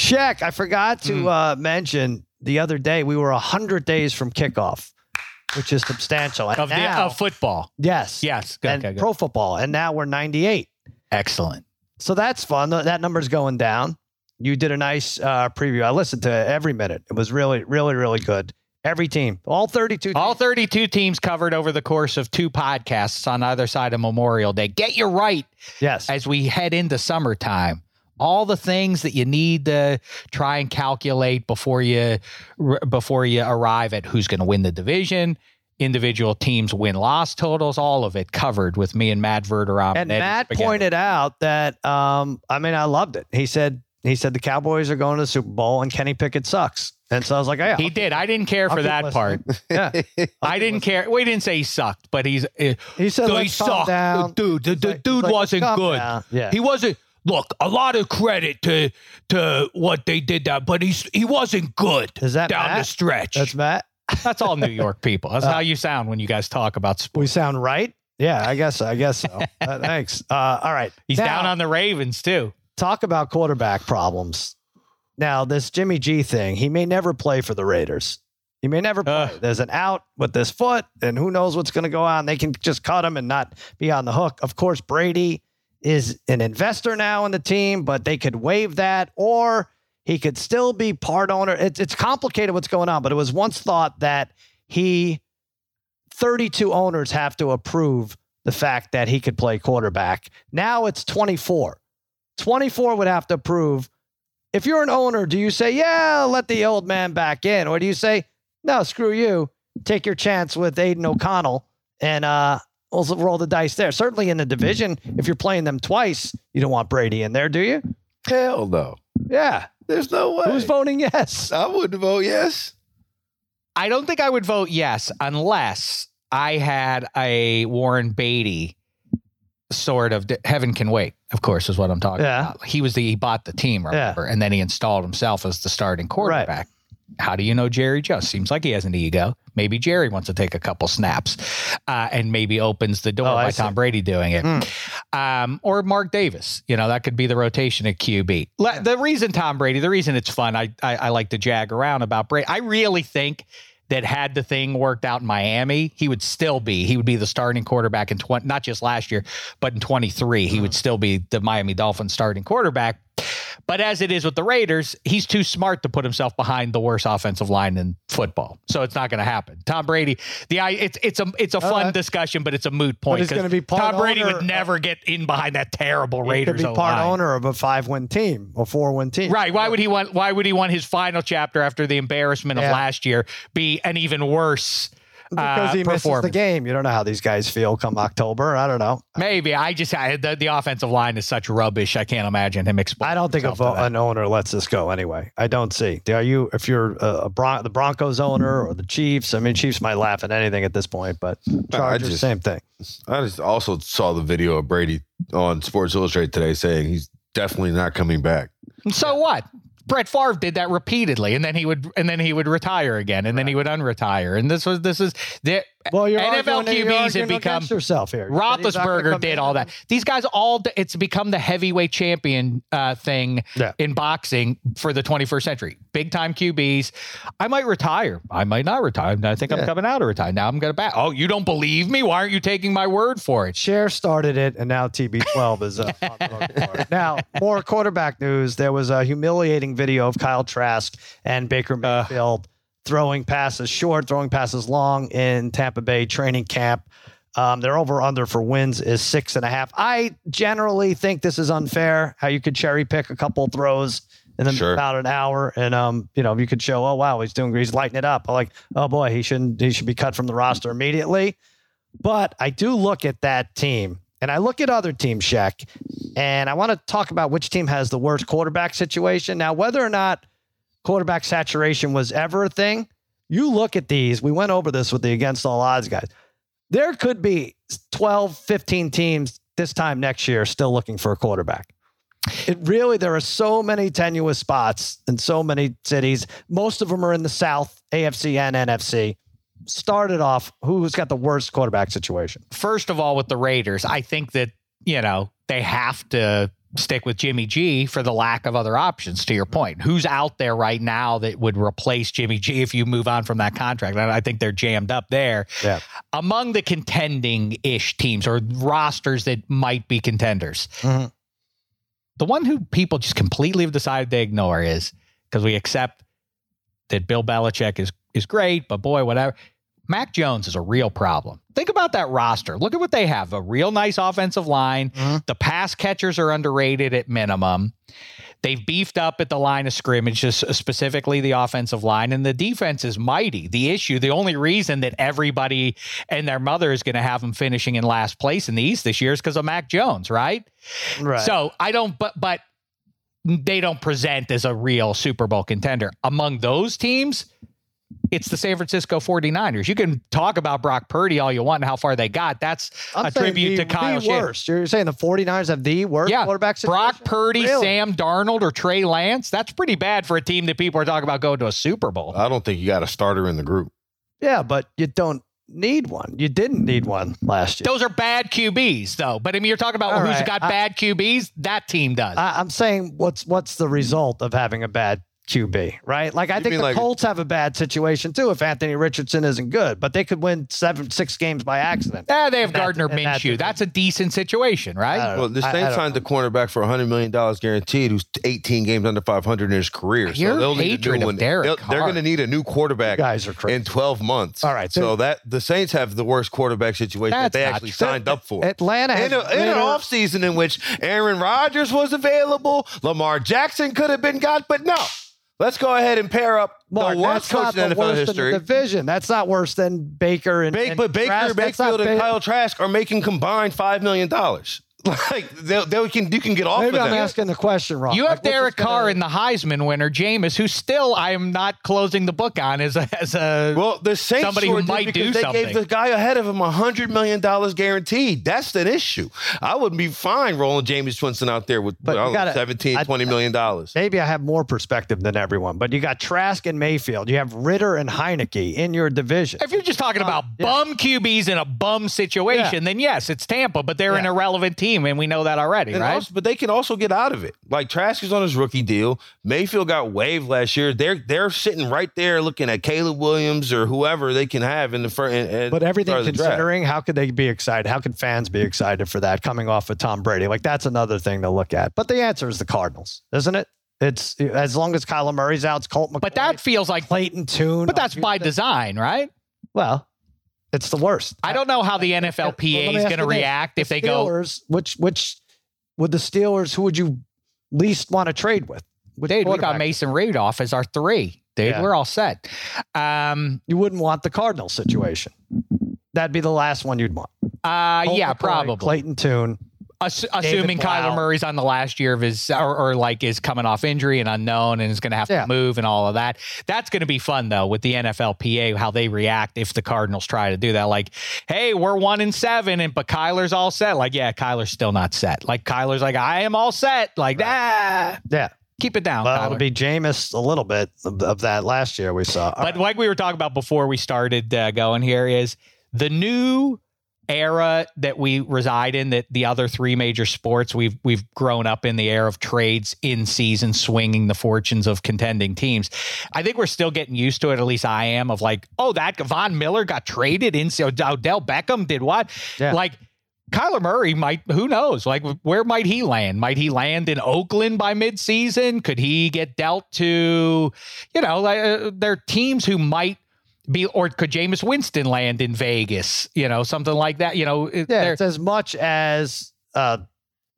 Shaq, I forgot Mm. to uh, mention the other day we were 100 days from kickoff, which is substantial. And Of, the, of football. yes. Yes. Good, and okay, pro football. And now we're 98. Excellent. So that's fun. That number's going down. You did a nice uh, preview. I listened to every minute. It was really, really, really good. Every team, all 32 All 32 teams covered over the course of two podcasts on either side of Memorial Day. Get you right Yes. as we head into summertime. All the things that you need to try and calculate before you before you arrive at who's going to win the division, individual teams win loss totals, all of it covered with me and Matt Verderame. and Matt Spaghetti. pointed out that, um, I mean, I loved it. He said, He said the Cowboys are going to the Super Bowl and Kenny Pickett sucks. And so I was like, yeah, He did. I didn't care for that part. [laughs] yeah. [laughs] I didn't care. We didn't say he sucked, but he's. Uh, He said, he sucked. down. Dude, the, the like- dude like, wasn't good. down. Yeah. He wasn't. Look, a lot of credit to to what they did that, but he's he wasn't good Is that down the stretch. That's Matt. That's all New York people. That's how you sound when you guys talk about sports. We sound right. Yeah, I guess. I guess so. [laughs] Uh, thanks. Uh, all right. He's Now, down on the Ravens too. talk about quarterback problems. Now, this Jimmy G thing, he may never play for the Raiders. He may never play. Ugh. There's an out with this foot, and who knows what's going to go on. They can just cut him and not be on the hook. Of course, Brady is an investor now in the team, but they could waive that, or he could still be part owner. It's, it's complicated what's going on, but it was once thought that he, 32 owners have to approve the fact that he could play quarterback. Now it's 24. 24 would have to approve. If you're an owner, do you say, yeah, let the old man back in? Or do you say, no, screw you, take your chance with Aidan O'Connell and uh, also roll the dice there? Certainly in the division, if you're playing them twice, you don't want Brady in there, do you? Hell no. Yeah. There's no way. Who's voting yes? I wouldn't vote yes. I don't think I would vote yes unless I had a Warren Beatty sort of heaven can wait. Of course, is what I'm talking Yeah. about. He was the he bought the team, remember, and then he installed himself as the starting quarterback. How do you know Jerry Jones? Seems like he has an ego. Maybe Jerry wants to take a couple snaps uh, and maybe opens the door Oh, by. Tom Brady doing it. Um, or Mark Davis. You know, that could be the rotation at QB. Le- The reason Tom Brady, the reason it's fun, I, I, I like to jag around about Brady. I really think that had the thing worked out in Miami, he would still be, he would be the starting quarterback in 20, not just last year, but in 23, he would still be the Miami Dolphins starting quarterback. But as it is with the Raiders, he's too smart to put himself behind the worst offensive line in football. So it's not going to happen. Tom Brady, the it's it's a it's a fun right. discussion, but it's a moot point. It's gonna be part Tom Brady owner- would never get in behind that terrible Raiders be part O-line. owner of a five win team, a four win team. Right. Why would he want why would he want his final chapter after the embarrassment of last year be an even worse Because uh, he misses the game. You don't know how these guys feel come October. I don't know. Maybe. I just I, the, the offensive line is such rubbish. I can't imagine him explaining. I don't think a vo- an owner lets this go anyway. I don't see. Are you if you're a, a Bron- the Broncos owner or the Chiefs? I mean, Chiefs might laugh at anything at this point, but Chargers just- same thing. I just also saw the video of Brady on Sports Illustrated today saying he's definitely not coming back. So what? Brett Favre did that repeatedly, and then he would and then he would retire again, and then he would unretire. And this was this is the Well, you're NFL QBs have become yourself here. You said he's not gonna Roethlisberger did all that. These guys all it's become the heavyweight champion uh, thing Yeah. in boxing for the 21st century. Big time QBs. I might retire. I might not retire. I think I'm coming out of retire. Now I'm going to back. Oh, you don't believe me? Why aren't you taking my word for it? Cher started it, and now TB12 is uh, [laughs] for. Now, more quarterback news. There was a humiliating video of Kyle Trask and Baker Mayfield throwing passes short, throwing passes long in Tampa Bay training camp. Um, their over under for wins is six and a half. I generally think this is unfair. How you could cherry pick a couple throws in Sure. about an hour, and um, you know, you could show, oh wow, he's doing, he's lighting it up. I'm Like, oh boy, he shouldn't, he should be cut from the roster immediately. But I do look at that team and I look at other teams, Shaq, and I want to talk about which team has the worst quarterback situation. Now, whether or not quarterback saturation was ever a thing, you look at these. We went over this with the against all odds guys. There could be 12, 15 teams this time next year still looking for a quarterback. It really, there are so many tenuous spots in so many cities. Most of them are in the South, AFC and NFC. Started off, who's got the worst quarterback situation? first of all, with the Raiders, I think that, you know, they have to stick with Jimmy G for the lack of other options, to your point. Who's out there right now that would replace Jimmy G if you move on from that contract? And I think they're jammed up there. Yeah. Among the contending ish teams or rosters that might be contenders, Mhm. the one who people just completely have decided to ignore is because we accept that Bill Belichick is is great, but boy, whatever. Mac Jones is a real problem. Think about that roster. Look at what they have a real nice offensive line. Mhm. The pass catchers are underrated at minimum. They've beefed up at the line of scrimmage, specifically the offensive line, and the defense is mighty. The issue, the only reason that everybody and their mother is going to have them finishing in last place in the East this year is because of Mac Jones, right? Right. So I don't, but but they don't present as a real Super Bowl contender. Among those teams, it's the San Francisco 49ers. You can talk about Brock Purdy all you want and how far they got. That's I'm a tribute the, to Kyle the Shanahan. worst. You're saying the 49ers have the worst Yeah, quarterback situation? Brock Purdy, Really? Sam Darnold, or Trey Lance. That's pretty bad for a team that people are talking about going to a Super Bowl. I don't think you got a starter in the group. Yeah, but you don't need one. You didn't need one last year. Those are bad QBs, though. But I mean, you're talking about All who's right, got I- bad QBs. That team does. I, I'm saying what's what's the result of having a bad QB, right? Like I You think the like- Colts have a bad situation too if Anthony Richardson isn't good, but they could win seven six games by accident. yeah, they have And that- Gardner and that- Minshew. That's a decent situation, right? Well, the I- I Saints don't signed the cornerback for $100 million guaranteed, who's 18 games under 500 in his career. Your they'll need a hatred new of one. Derek They'll- They're going to need a new quarterback You guys are crazy. in 12 months. All right, So, so- that the Saints have the worst quarterback situation that they actually true. signed up for. Atlanta has in, a, in an better- offseason in which Aaron Rodgers was available, Lamar Jackson could have been got, but no. Let's go ahead and pair up Mark, the worst coach the in NFL history. in division. That's not worse than Baker and, Ba- and but Baker, Trask. Not Bakefield, and Kyle Trask are making combined five million dollars. [laughs] Like they, they can, you can get off Maybe of I'm that. asking the question wrong. You have what's Derek this gonna- Carr and the Heisman winner, Jameis, who still I am not closing the book on as a as a Well, the Saints Somebody who sure might because do they something. gave the guy ahead of him a hundred million dollars guaranteed. That's an issue. I would be fine rolling Jameis Winston out there with But I don't gotta- 17, I- 20 million dollars. Maybe I have more perspective than everyone, but you got Trask and Mayfield. You have Ridder and Heinicke in your division. if you're just talking uh, about yeah. bum QBs in a bum situation, then yes, it's Tampa, but they're an irrelevant team, and we know that already, And right? also- but they can also get out of it. Like Trask is on his rookie deal. Mayfield got waived last year. They're they're sitting right there looking at Caleb Williams or whoever they can have in the first. But everything considering, how could they be excited? How could fans be excited for that coming off of Tom Brady? Like that's another thing to look at. But the answer is the Cardinals, isn't it? It's as long as Kyler Murray's out, it's Colt McCoy. but that feels like, Clayton Tune. but that's by design, right? well, it's the worst. I don't know how the NFLPA let me is going to you this. react if The they go. Which which would the Steelers? Who would you least want to trade with? Which Dude, we got quarterback? Mason Rudolph as our three. Dude, Yeah. we're all set. Um, You wouldn't want the Cardinals situation. That'd be the last one you'd want. uh, Colt yeah, McCoy, probably. Clayton Tune. Ass- assuming Kyler Murray's on the last year of his, or, or like is coming off injury and unknown and is going to have Yeah. to move and all of that. That's going to be fun though with the NFLPA how they react if the Cardinals try to do that. Like, hey, we're one and seven, and but Kyler's all set. Like, yeah, Kyler's still not set. Like Kyler's like, I am all set. Like, ah, Yeah. keep it down. Well, it'll be Jameis a little bit of, of that last year we saw. But like we were talking about before we started uh, going here is the new era that we reside in that the other three major sports we've we've grown up in the era of trades in season swinging the fortunes of contending teams. I think we're still getting used to it at least I am of like oh that Von Miller got traded in so Odell Beckham did what? Yeah. Like Kyler Murray might, who knows? Like, where might he land? Might he land in Oakland by midseason? Could he get dealt to, you know, like, uh, there are teams who might be, or could Jameis Winston land in Vegas? You know, something like that. You know, it- yeah, it's as much as uh,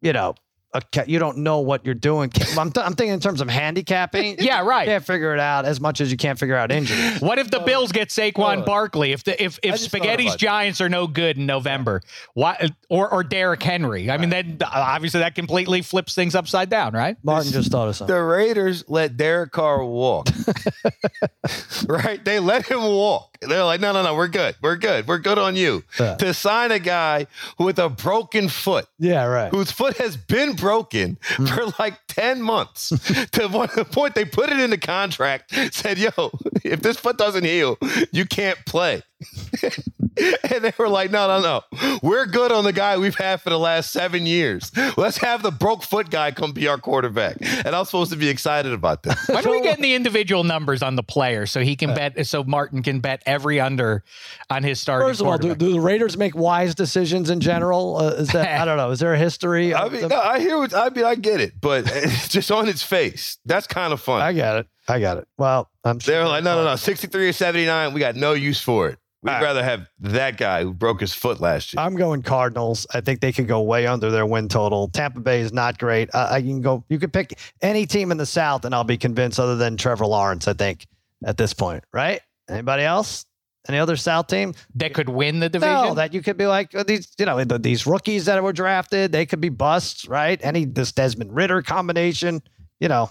you know, a, you don't know what you're doing. I'm, th- I'm thinking in terms of handicapping. [laughs] Yeah, right. You can't figure it out as much as you can't figure out injuries. what if the Bills get Saquon uh, Barkley? If the if if Spaghetti's. Giants are no good in November, why or or Derrick Henry? I mean, then obviously that completely flips things upside down, right? Martin just thought of something. The Raiders let Derek Carr walk. [laughs] right? They let him walk. They're like, no, no, no, we're good. We're good. We're good on you. Yeah. To sign a guy with a broken foot, Yeah, right. whose foot has been broken mm. for like 10 months. [laughs] to one- the point they put it in the contract, said, yo, if this foot doesn't heal, you can't play. [laughs] [laughs] and they were like, no, no, no. We're good on the guy we've had for the last seven years. Let's have the broke foot guy come be our quarterback. And I'm supposed to be excited about that. [laughs] When are we getting the individual numbers on the player so he can bet, so Martin can bet every under on his starting First of all, do, do the Raiders make wise decisions in general? Uh, is that [laughs] I don't know. Is there a history? I mean, them? no, I hear what I mean. I get it, but it's just on its face. That's kind of fun. I got it. I got it. Well, I'm sure they were like, no, no, no, 63 or 79, we got no use for it. We'd All right. rather have that guy who broke his foot last year. I'm going Cardinals. I think they could go way under their win total. Tampa Bay is not great. Uh, I can go. You could pick any team in the South, and I'll be convinced, other than Trevor Lawrence. I think at this point, right? Anybody else? Any other South team? that could win the division? No, that you could be like uh, these. You know, the, these rookies that were drafted. They could be busts, right? Any this Desmond Ridder combination. you know,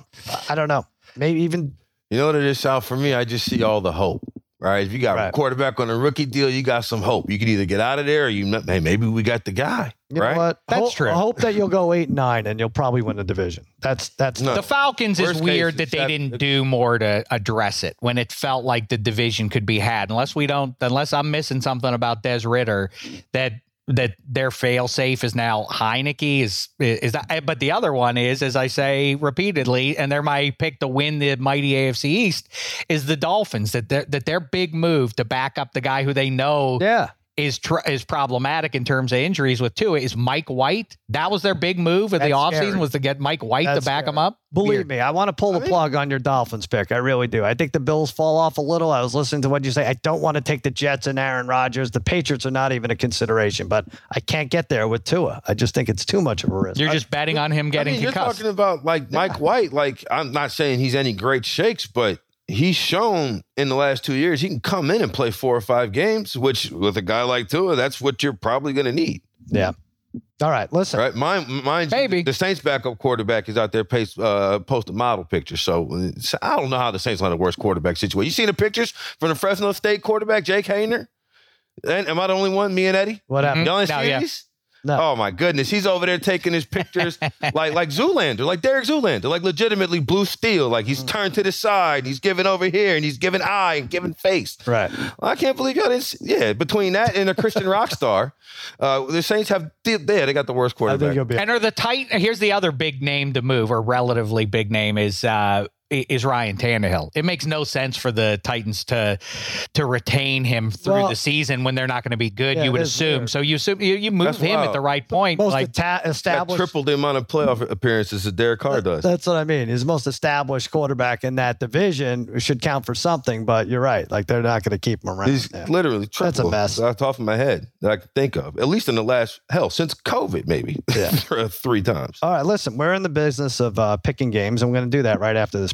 I don't know. Maybe even You know what it is, Sal? For me, I just see all the hope. Right? If you got a quarterback on a rookie deal, you got some hope. You can either get out of there or you hey, maybe we got the guy. you right? know what? That's Hope- true. I hope that you'll go eight and nine and you'll probably win the division. That's that's No. The Falcons Worst is weird is that they seven- didn't do more to address it when it felt like the division could be had. Unless we don't, unless I'm missing something about Des Ridder, that that their fail safe is now Heinicke is is that. But the other one is, as I say repeatedly, and they're my pick to win the mighty AFC East is the Dolphins. That that their big move to back up the guy who they know yeah. Is tr- is problematic in terms of injuries with Tua is Mike White. That was their big move in the offseason was to get Mike White That's to back scary. him up. Believe Weird. me, I want to pull the plug on your Dolphins pick. I really do. I think the Bills fall off a little. I was listening to what you say. I don't want to take the Jets and Aaron Rodgers. The Patriots are not even a consideration, but I can't get there with Tua. I just think it's too much of a risk. You're just betting on him getting I mean, you're talking about like Mike White. Like I'm not saying he's any great shakes, but he's shown in the last two years he can come in and play four or five games. Which with a guy like Tua, that's what you're probably going to need. yeah. All right, listen. Right? Mine, mine. Maybe. the Saints' backup quarterback is out there paste, uh, posting model pictures. So it's- I don't know how the Saints are the worst quarterback situation. You seen the pictures from the Fresno State quarterback Jake Haener? And am I the only one? Me and Eddie. What happened? Y'all ain't No, yeah. These? No. Oh my goodness, he's over there taking his pictures [laughs] like like Zoolander, like Derek Zoolander, like legitimately blue steel. Like Mm. he's turned to the side, he's giving over here, and he's giving eye and giving face. Right. I can't believe y'all didn't. See, yeah, between that and a Christian rock [laughs] star, uh, the Saints have yeah, they got the worst I quarterback. think you'll be. And are the tight? Here's the other big name to move, or relatively big name is uh, is Ryan Tannehill. It makes no sense for the Titans to to retain him through Well- the season when they're not going to be good. Yeah, you would assume. weird. So you assume you, you move That's him at the right point. most like ata- got established. triple the amount of playoff appearances that Derek Carr does. That's what I mean. His most established quarterback in that division should count for something, but you're right. Like they're not going to keep him around. He's Yeah. literally triple. That's a mess. Off the top of my head that I can think of, at least in the last hell since COVID, maybe Yeah. [laughs] three times. All right, listen, we're in the business of uh, picking games. and we're going to do that right after this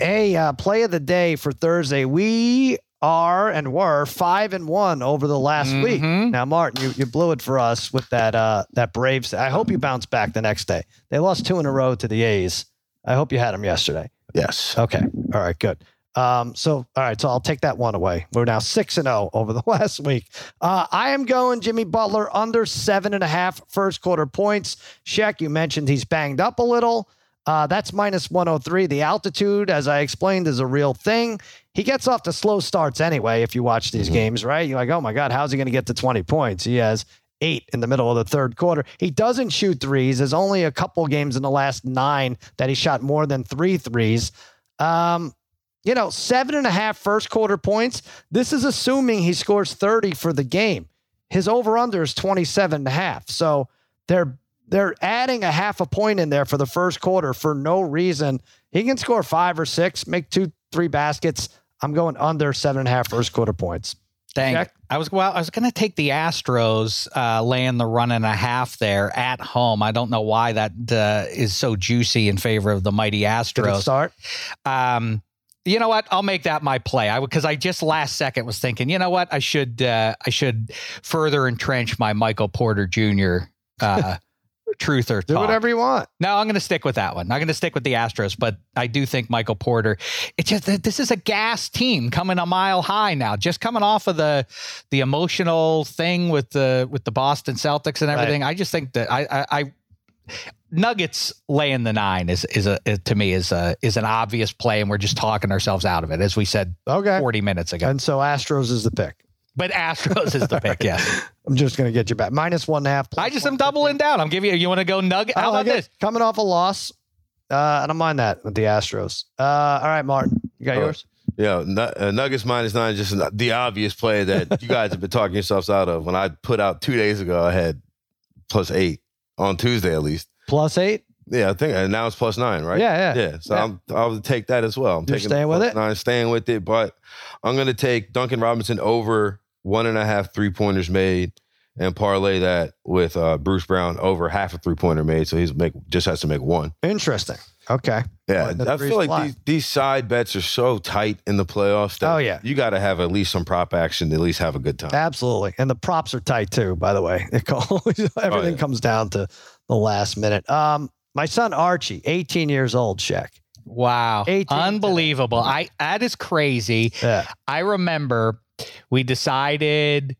A uh, play of the day for Thursday. We are and were five and one over the last week. Now, Martin, you, you blew it for us with that uh, that Braves. I hope you bounce back the next day. They lost two in a row to the A's. I hope you had them yesterday. Yes. Okay. All right. Good. Um, so, all right. So I'll take that one away. We're now six and zero over the [laughs] last week. Uh, I am going Jimmy Butler under seven and a half first quarter points. Sheck, you mentioned he's banged up a little. Uh, that's minus 103. The altitude, as I explained, is a real thing. He gets off to slow starts anyway. If you watch these games, right? You're like, oh my God, how's he going to get to 20 points? He has eight in the middle of the third quarter. He doesn't shoot threes. There's only a couple games in the last nine that he shot more than three threes. Um, you know, seven and a half first quarter points. This is assuming he scores 30 for the game. His over under is 27 and a half. So they're they're adding a half a point in there for the first quarter for no reason. He can score five or six, make two, three baskets. I'm going under seven and a half first quarter points. Dang. Jack? I was well. I was going to take the Astros uh, laying the run and a half there at home. I don't know why that uh, is so juicy in favor of the mighty Good Astros. start. Um, You know what? I'll make that my play. I because I just last second was thinking, you know what? I should uh, I should further entrench my Michael Porter Jr. Uh, truth or Do talk. whatever you want. No, I'm going to stick with that one. I'm going to stick with the Astros, but I do think Michael Porter. It's just that this is a gas team coming a mile high now, just coming off of the the emotional thing with the with the Boston Celtics and Right. everything. I just think that I, I, I Nuggets laying the nine is is a is- to me is a is an obvious play, and we're just talking ourselves out of it, as we said Okay. 40 minutes ago. And so Astros is the pick. But Astros is the pick. [laughs] Yes, I'm just going to get you back. Minus one and a half. plus I just am doubling down. I'm giving you. You want to go Nugget? How like about it. this? Coming off a loss. Uh, I don't mind that with the Astros. Uh, all right, Martin. You got Oh. yours? Yeah, Nu- uh, Nuggets minus nine is just the obvious play that you guys have been talking yourselves out of. When I put out two days ago, I had plus eight on Tuesday at least. Plus eight? Yeah, I think and now it's plus nine, right? Yeah, yeah. yeah. So Yeah. I'm I'll take that as well. I'm You're taking staying with plus it? Nine, staying with it, but I'm gonna take Duncan Robinson over one and a half three pointers made and parlay that with uh, Bruce Brown over half a three pointer made. So he's make just has to make one. Interesting. Okay. Yeah, I feel like fly. these, these side bets are so tight in the playoffs. That Oh, yeah. you got to have at least some prop action to at least have a good time. Absolutely. And the props are tight too, by the way. [laughs] It always, [laughs] everything Oh, yeah. comes down to the last minute. Um, my son Archie, 18 years old, Shaq. Wow, 18 today. unbelievable! I that is crazy. Yeah. I remember we decided,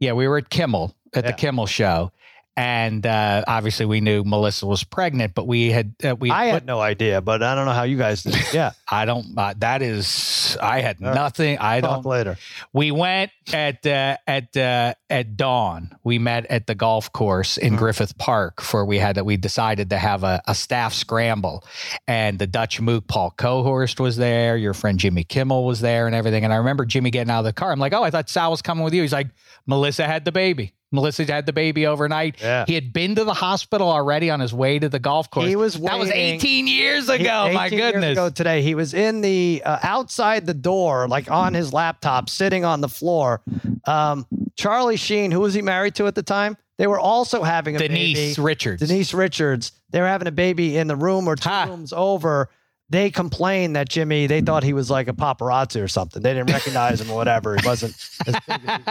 yeah, we were at Kimmel at Yeah. the Kimmel show, and uh, obviously we knew Melissa was pregnant, but we had uh, we I put- had no idea, but I don't know how you guys did. [laughs] Yeah. I don't uh, that is I had right. nothing. I Talk don't. later. We went at uh, at uh, at dawn. We met at the golf course in Mhm. Griffith Park for we had that we decided to have a, a staff scramble, and the Dutch Mook Paul Cohorst was there. Your friend Jimmy Kimmel was there, and everything. And I remember Jimmy getting out of the car. I'm like, oh, I thought Sal was coming with you. He's like, Melissa had the baby. Melissa had the baby overnight. Yeah. He had been to the hospital already on his way to the golf course. He was that was 18 years He- ago. My 18 years goodness. ago today, he was in the uh, outside the door, like on his laptop, sitting on the floor. Um, Charlie Sheen, who was he married to at the time? They were also having a baby. Denise baby. Richards. Denise Richards. They were having a baby in the room or two Ha. rooms over. They complained that Jimmy, they thought he was like a paparazzi or something. They didn't recognize him or whatever. He wasn't as big as he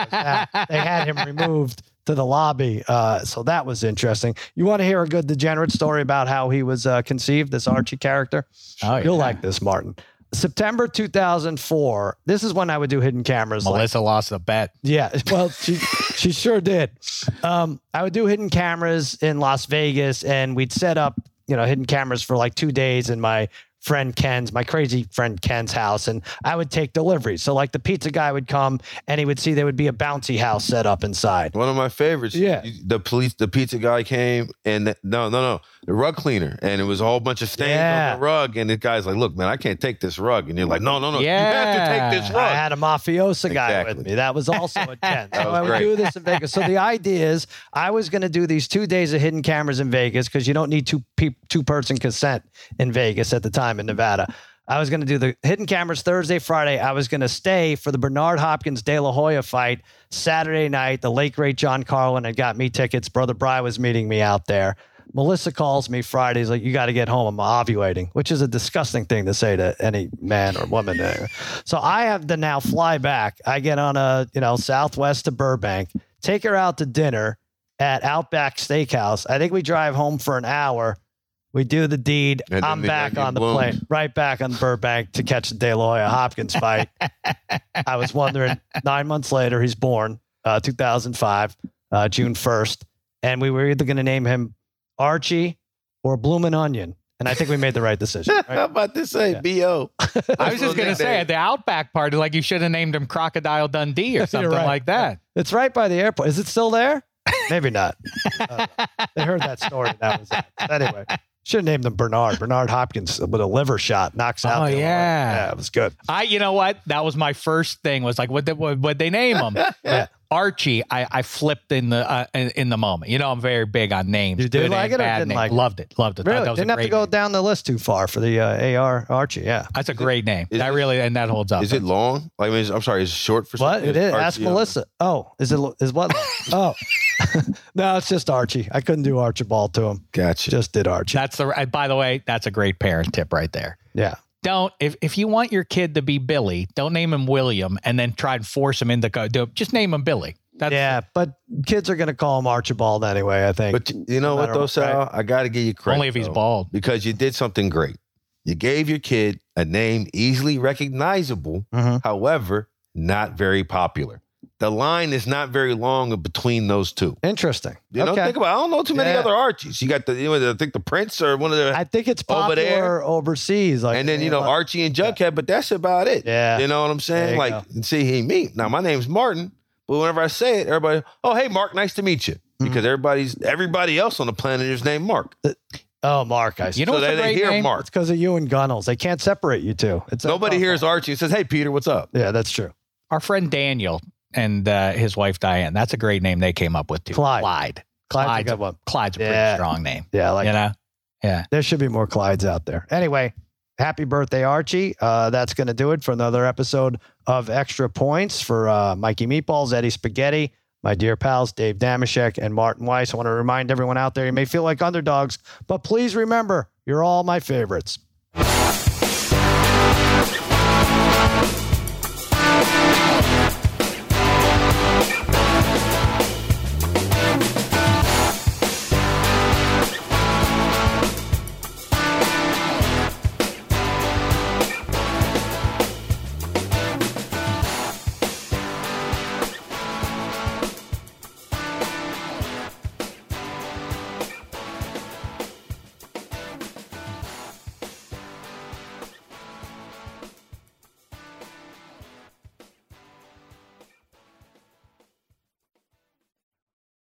was. They had him removed to the lobby. Uh, so that was interesting. You want to hear a good degenerate story about how he was uh, conceived, this Archie character? Oh, yeah. You'll like this, Martin. September 2004. This is when I would do hidden cameras. like- Melissa lost a bet. yeah, well, she she sure did. Um, I would do hidden cameras in Las Vegas, and we'd set up, you know, hidden cameras for like two days in my friend Ken's, my crazy friend Ken's house, and I would take deliveries. So like the pizza guy would come, and he would see there would be a bouncy house set up inside. One of my favorites. Yeah. The police, the pizza guy came and no, no, no, the rug cleaner, and it was a whole bunch of stains Yeah. on the rug. And the guy's like, "Look, man, I can't take this rug." And you're like, "No, no, no, you have to take this rug." I had a mafiosa guy Exactly. with me. That was also a 10. [laughs] So I would great. do this in Vegas. So the idea is I was going to do these two days of hidden cameras in Vegas because you don't need two pe- two person consent in Vegas at the time in Nevada. I was going to do the hidden cameras Thursday, Friday. I was going to stay for the Bernard Hopkins De La Hoya fight Saturday night. The late great John Carlin had got me tickets. Brother Bry was meeting me out there. Melissa calls me Friday. He's like, "You got to get home. I'm ovulating," which is a disgusting thing to say to any man or woman. So I have to now fly back. I get on a you know Southwest to Burbank, take her out to dinner at Outback Steakhouse. I think we drive home for an hour. We do the deed. And I'm the back on the blooms. plane, right back on Burbank to catch the De La Hoya Hopkins fight. [laughs] I was wondering. Nine months later, he's born, uh, 2005, uh, June 1st, and we were either going to name him Archie or Bloomin' Onion, and I think we made the right decision. [laughs] I'm about to say, Yeah. bo. [laughs] I was just gonna say at the Outback party, like you should have named him Crocodile Dundee or [laughs] something right. like that. It's right by the airport. Is it still there? Maybe not. Uh, they heard that story. That was it. Anyway, should have named him Bernard. Bernard Hopkins with a liver shot knocks out. Oh, the Illinois. yeah. yeah, it was good. I, you know what? That was my first thing. Was like, what? What would they name him? Yeah. Archie. I, I flipped in the uh, in, in the moment. You know, I'm very big on names. You did good like it or bad didn't names. like it? Loved it. Loved it. Really, that was didn't have to go name. down the list too far for the uh, AR Archie. Yeah. That's a great name. That it- really and that holds up. Is it long? Like, I mean, I'm sorry, is it short for What something? it is? Archie Ask Melissa. Oh, is it? Is what? [laughs] oh, [laughs] no, it's just Archie. I couldn't do Archibald to him. Gotcha. Just did Archie. That's the. uh, By the way, that's a great parent tip right there. yeah. Don't if if you want your kid to be Billy, don't name him William and then try and force him into go. Do, just name him Billy. That's yeah, but kids are going to call him Archibald anyway. I think. But you know No what though, Sal? right? I got to give you credit. only if he's though, bald. because you did something great. You gave your kid a name easily recognizable, Mhm. however, not very popular. The line is not very long between those two. Interesting. You know, okay. think about. I don't know too many Yeah. other Archies. You got the, you know, I think the Prince or one of the, I think it's Over popular there. overseas. Like, and then you know like- Archie and Jughead, but that's about it. Yeah. you know what I'm saying? Like, go. and see, he me now. My name's Martin, but whenever I say it, everybody, oh hey, Mark, nice to meet you, Mm-hmm. because everybody's everybody else on the planet is named Mark. Oh, Mark, I see. You know so what's they, a they hear name? Mark. it's because of you and Gunnels. They can't separate you two. It's Nobody hears Archie says, "Hey, Peter, what's up?" Yeah, that's true. Our friend Daniel and uh, his wife Diane. That's a great name they came up with too. Clyde. Clyde. Clyde's a Clyde's good one. Clyde's a pretty Yeah. strong name. Yeah, like you know. Yeah. there should be more Clydes out there. Anyway, happy birthday, Archie. Uh, that's going to do it for another episode of Extra Points for uh, Mikey Meatballs, Eddie Spaghetti, my dear pals, Dave Dameshek and Martin Weiss. I want to remind everyone out there, you may feel like underdogs, but please remember, you're all my favorites.